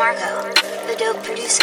Marco, the dope producer.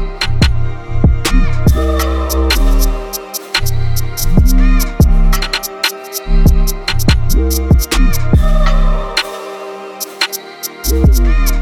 Música